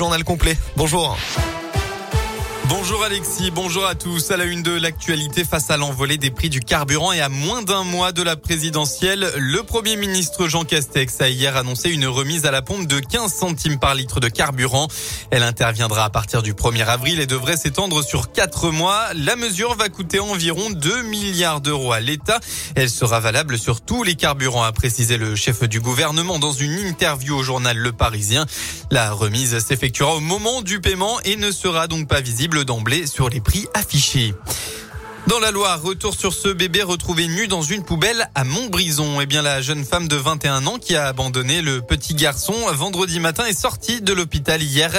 Journal complet. Bonjour. Bonjour Alexis, bonjour à tous. À la une de l'actualité face à l'envolée des prix du carburant et à moins d'un mois de la présidentielle, le Premier ministre Jean Castex a hier annoncé une remise à la pompe de 15 centimes par litre de carburant. Elle interviendra à partir du 1er avril et devrait s'étendre sur 4 mois. La mesure va coûter environ 2 milliards d'euros à l'État. Elle sera valable sur tous les carburants, a précisé le chef du gouvernement dans une interview au journal Le Parisien. La remise s'effectuera au moment du paiement et ne sera donc pas visible d'emblée sur les prix affichés. Dans la Loire, retour sur ce bébé retrouvé nu dans une poubelle à Montbrison. Eh bien, la jeune femme de 21 ans qui a abandonné le petit garçon vendredi matin est sortie de l'hôpital hier.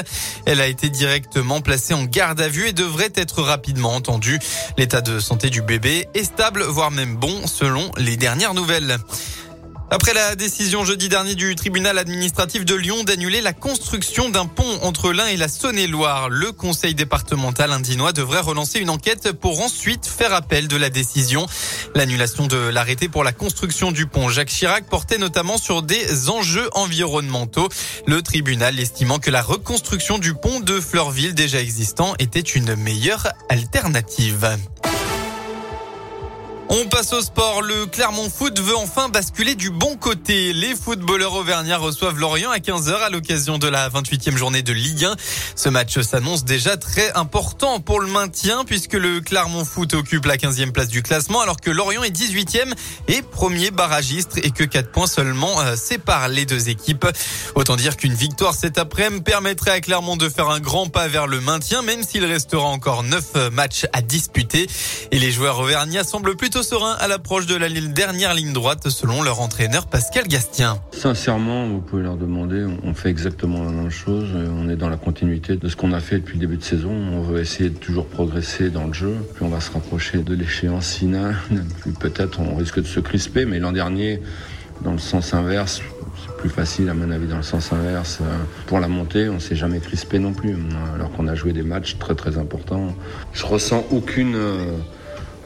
Elle a été directement placée en garde à vue et devrait être rapidement entendue. L'état de santé du bébé est stable, voire même bon, selon les dernières nouvelles. Après la décision jeudi dernier du tribunal administratif de Lyon d'annuler la construction d'un pont entre l'Ain et la Saône-et-Loire, le conseil départemental indinois devrait relancer une enquête pour ensuite faire appel de la décision. L'annulation de l'arrêté pour la construction du pont Jacques Chirac portait notamment sur des enjeux environnementaux. Le tribunal estimant que la reconstruction du pont de Fleurville déjà existant était une meilleure alternative. On passe au sport. Le Clermont Foot veut enfin basculer du bon côté. Les footballeurs auvergnats reçoivent Lorient à 15h à l'occasion de la 28e journée de Ligue 1. Ce match s'annonce déjà très important pour le maintien puisque le Clermont Foot occupe la 15e place du classement alors que Lorient est 18e et premier barragiste et que 4 points seulement euh, séparent les deux équipes. Autant dire qu'une victoire cet après-midi permettrait à Clermont de faire un grand pas vers le maintien même s'il restera encore 9 matchs à disputer. Et les joueurs auvergnats semblent plutôt serein à l'approche de la dernière ligne droite selon leur entraîneur Pascal Gastien. Sincèrement, vous pouvez leur demander, on fait exactement la même chose, on est dans la continuité de ce qu'on a fait depuis le début de saison, on veut essayer de toujours progresser dans le jeu, puis on va se rapprocher de l'échéance finale, puis peut-être on risque de se crisper, mais l'an dernier, dans le sens inverse, c'est plus facile à mon avis dans le sens inverse. Pour la montée, on s'est jamais crispé non plus, alors qu'on a joué des matchs très très importants. Je ressens aucune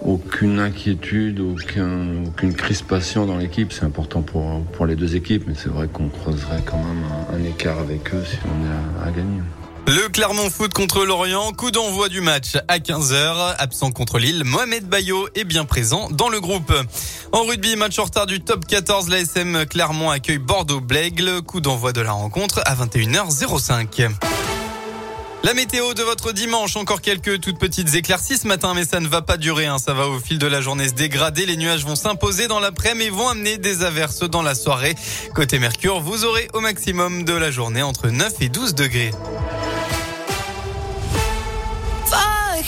aucune inquiétude, aucun, aucune crispation dans l'équipe. C'est important pour, les deux équipes, mais c'est vrai qu'on creuserait quand même un, écart avec eux si on est à, gagner. Le Clermont Foot contre Lorient, coup d'envoi du match à 15h. Absent contre Lille, Mohamed Bayo est bien présent dans le groupe. En rugby, match en retard du top 14, l'ASM Clermont accueille Bordeaux-Blègle. Coup d'envoi de la rencontre à 21h05. La météo de votre dimanche, encore quelques toutes petites éclaircies ce matin, mais ça ne va pas durer. Hein. Ça va au fil de la journée se dégrader. Les nuages vont s'imposer dans l'après-midi et vont amener des averses dans la soirée. Côté Mercure, vous aurez au maximum de la journée entre 9 et 12 degrés.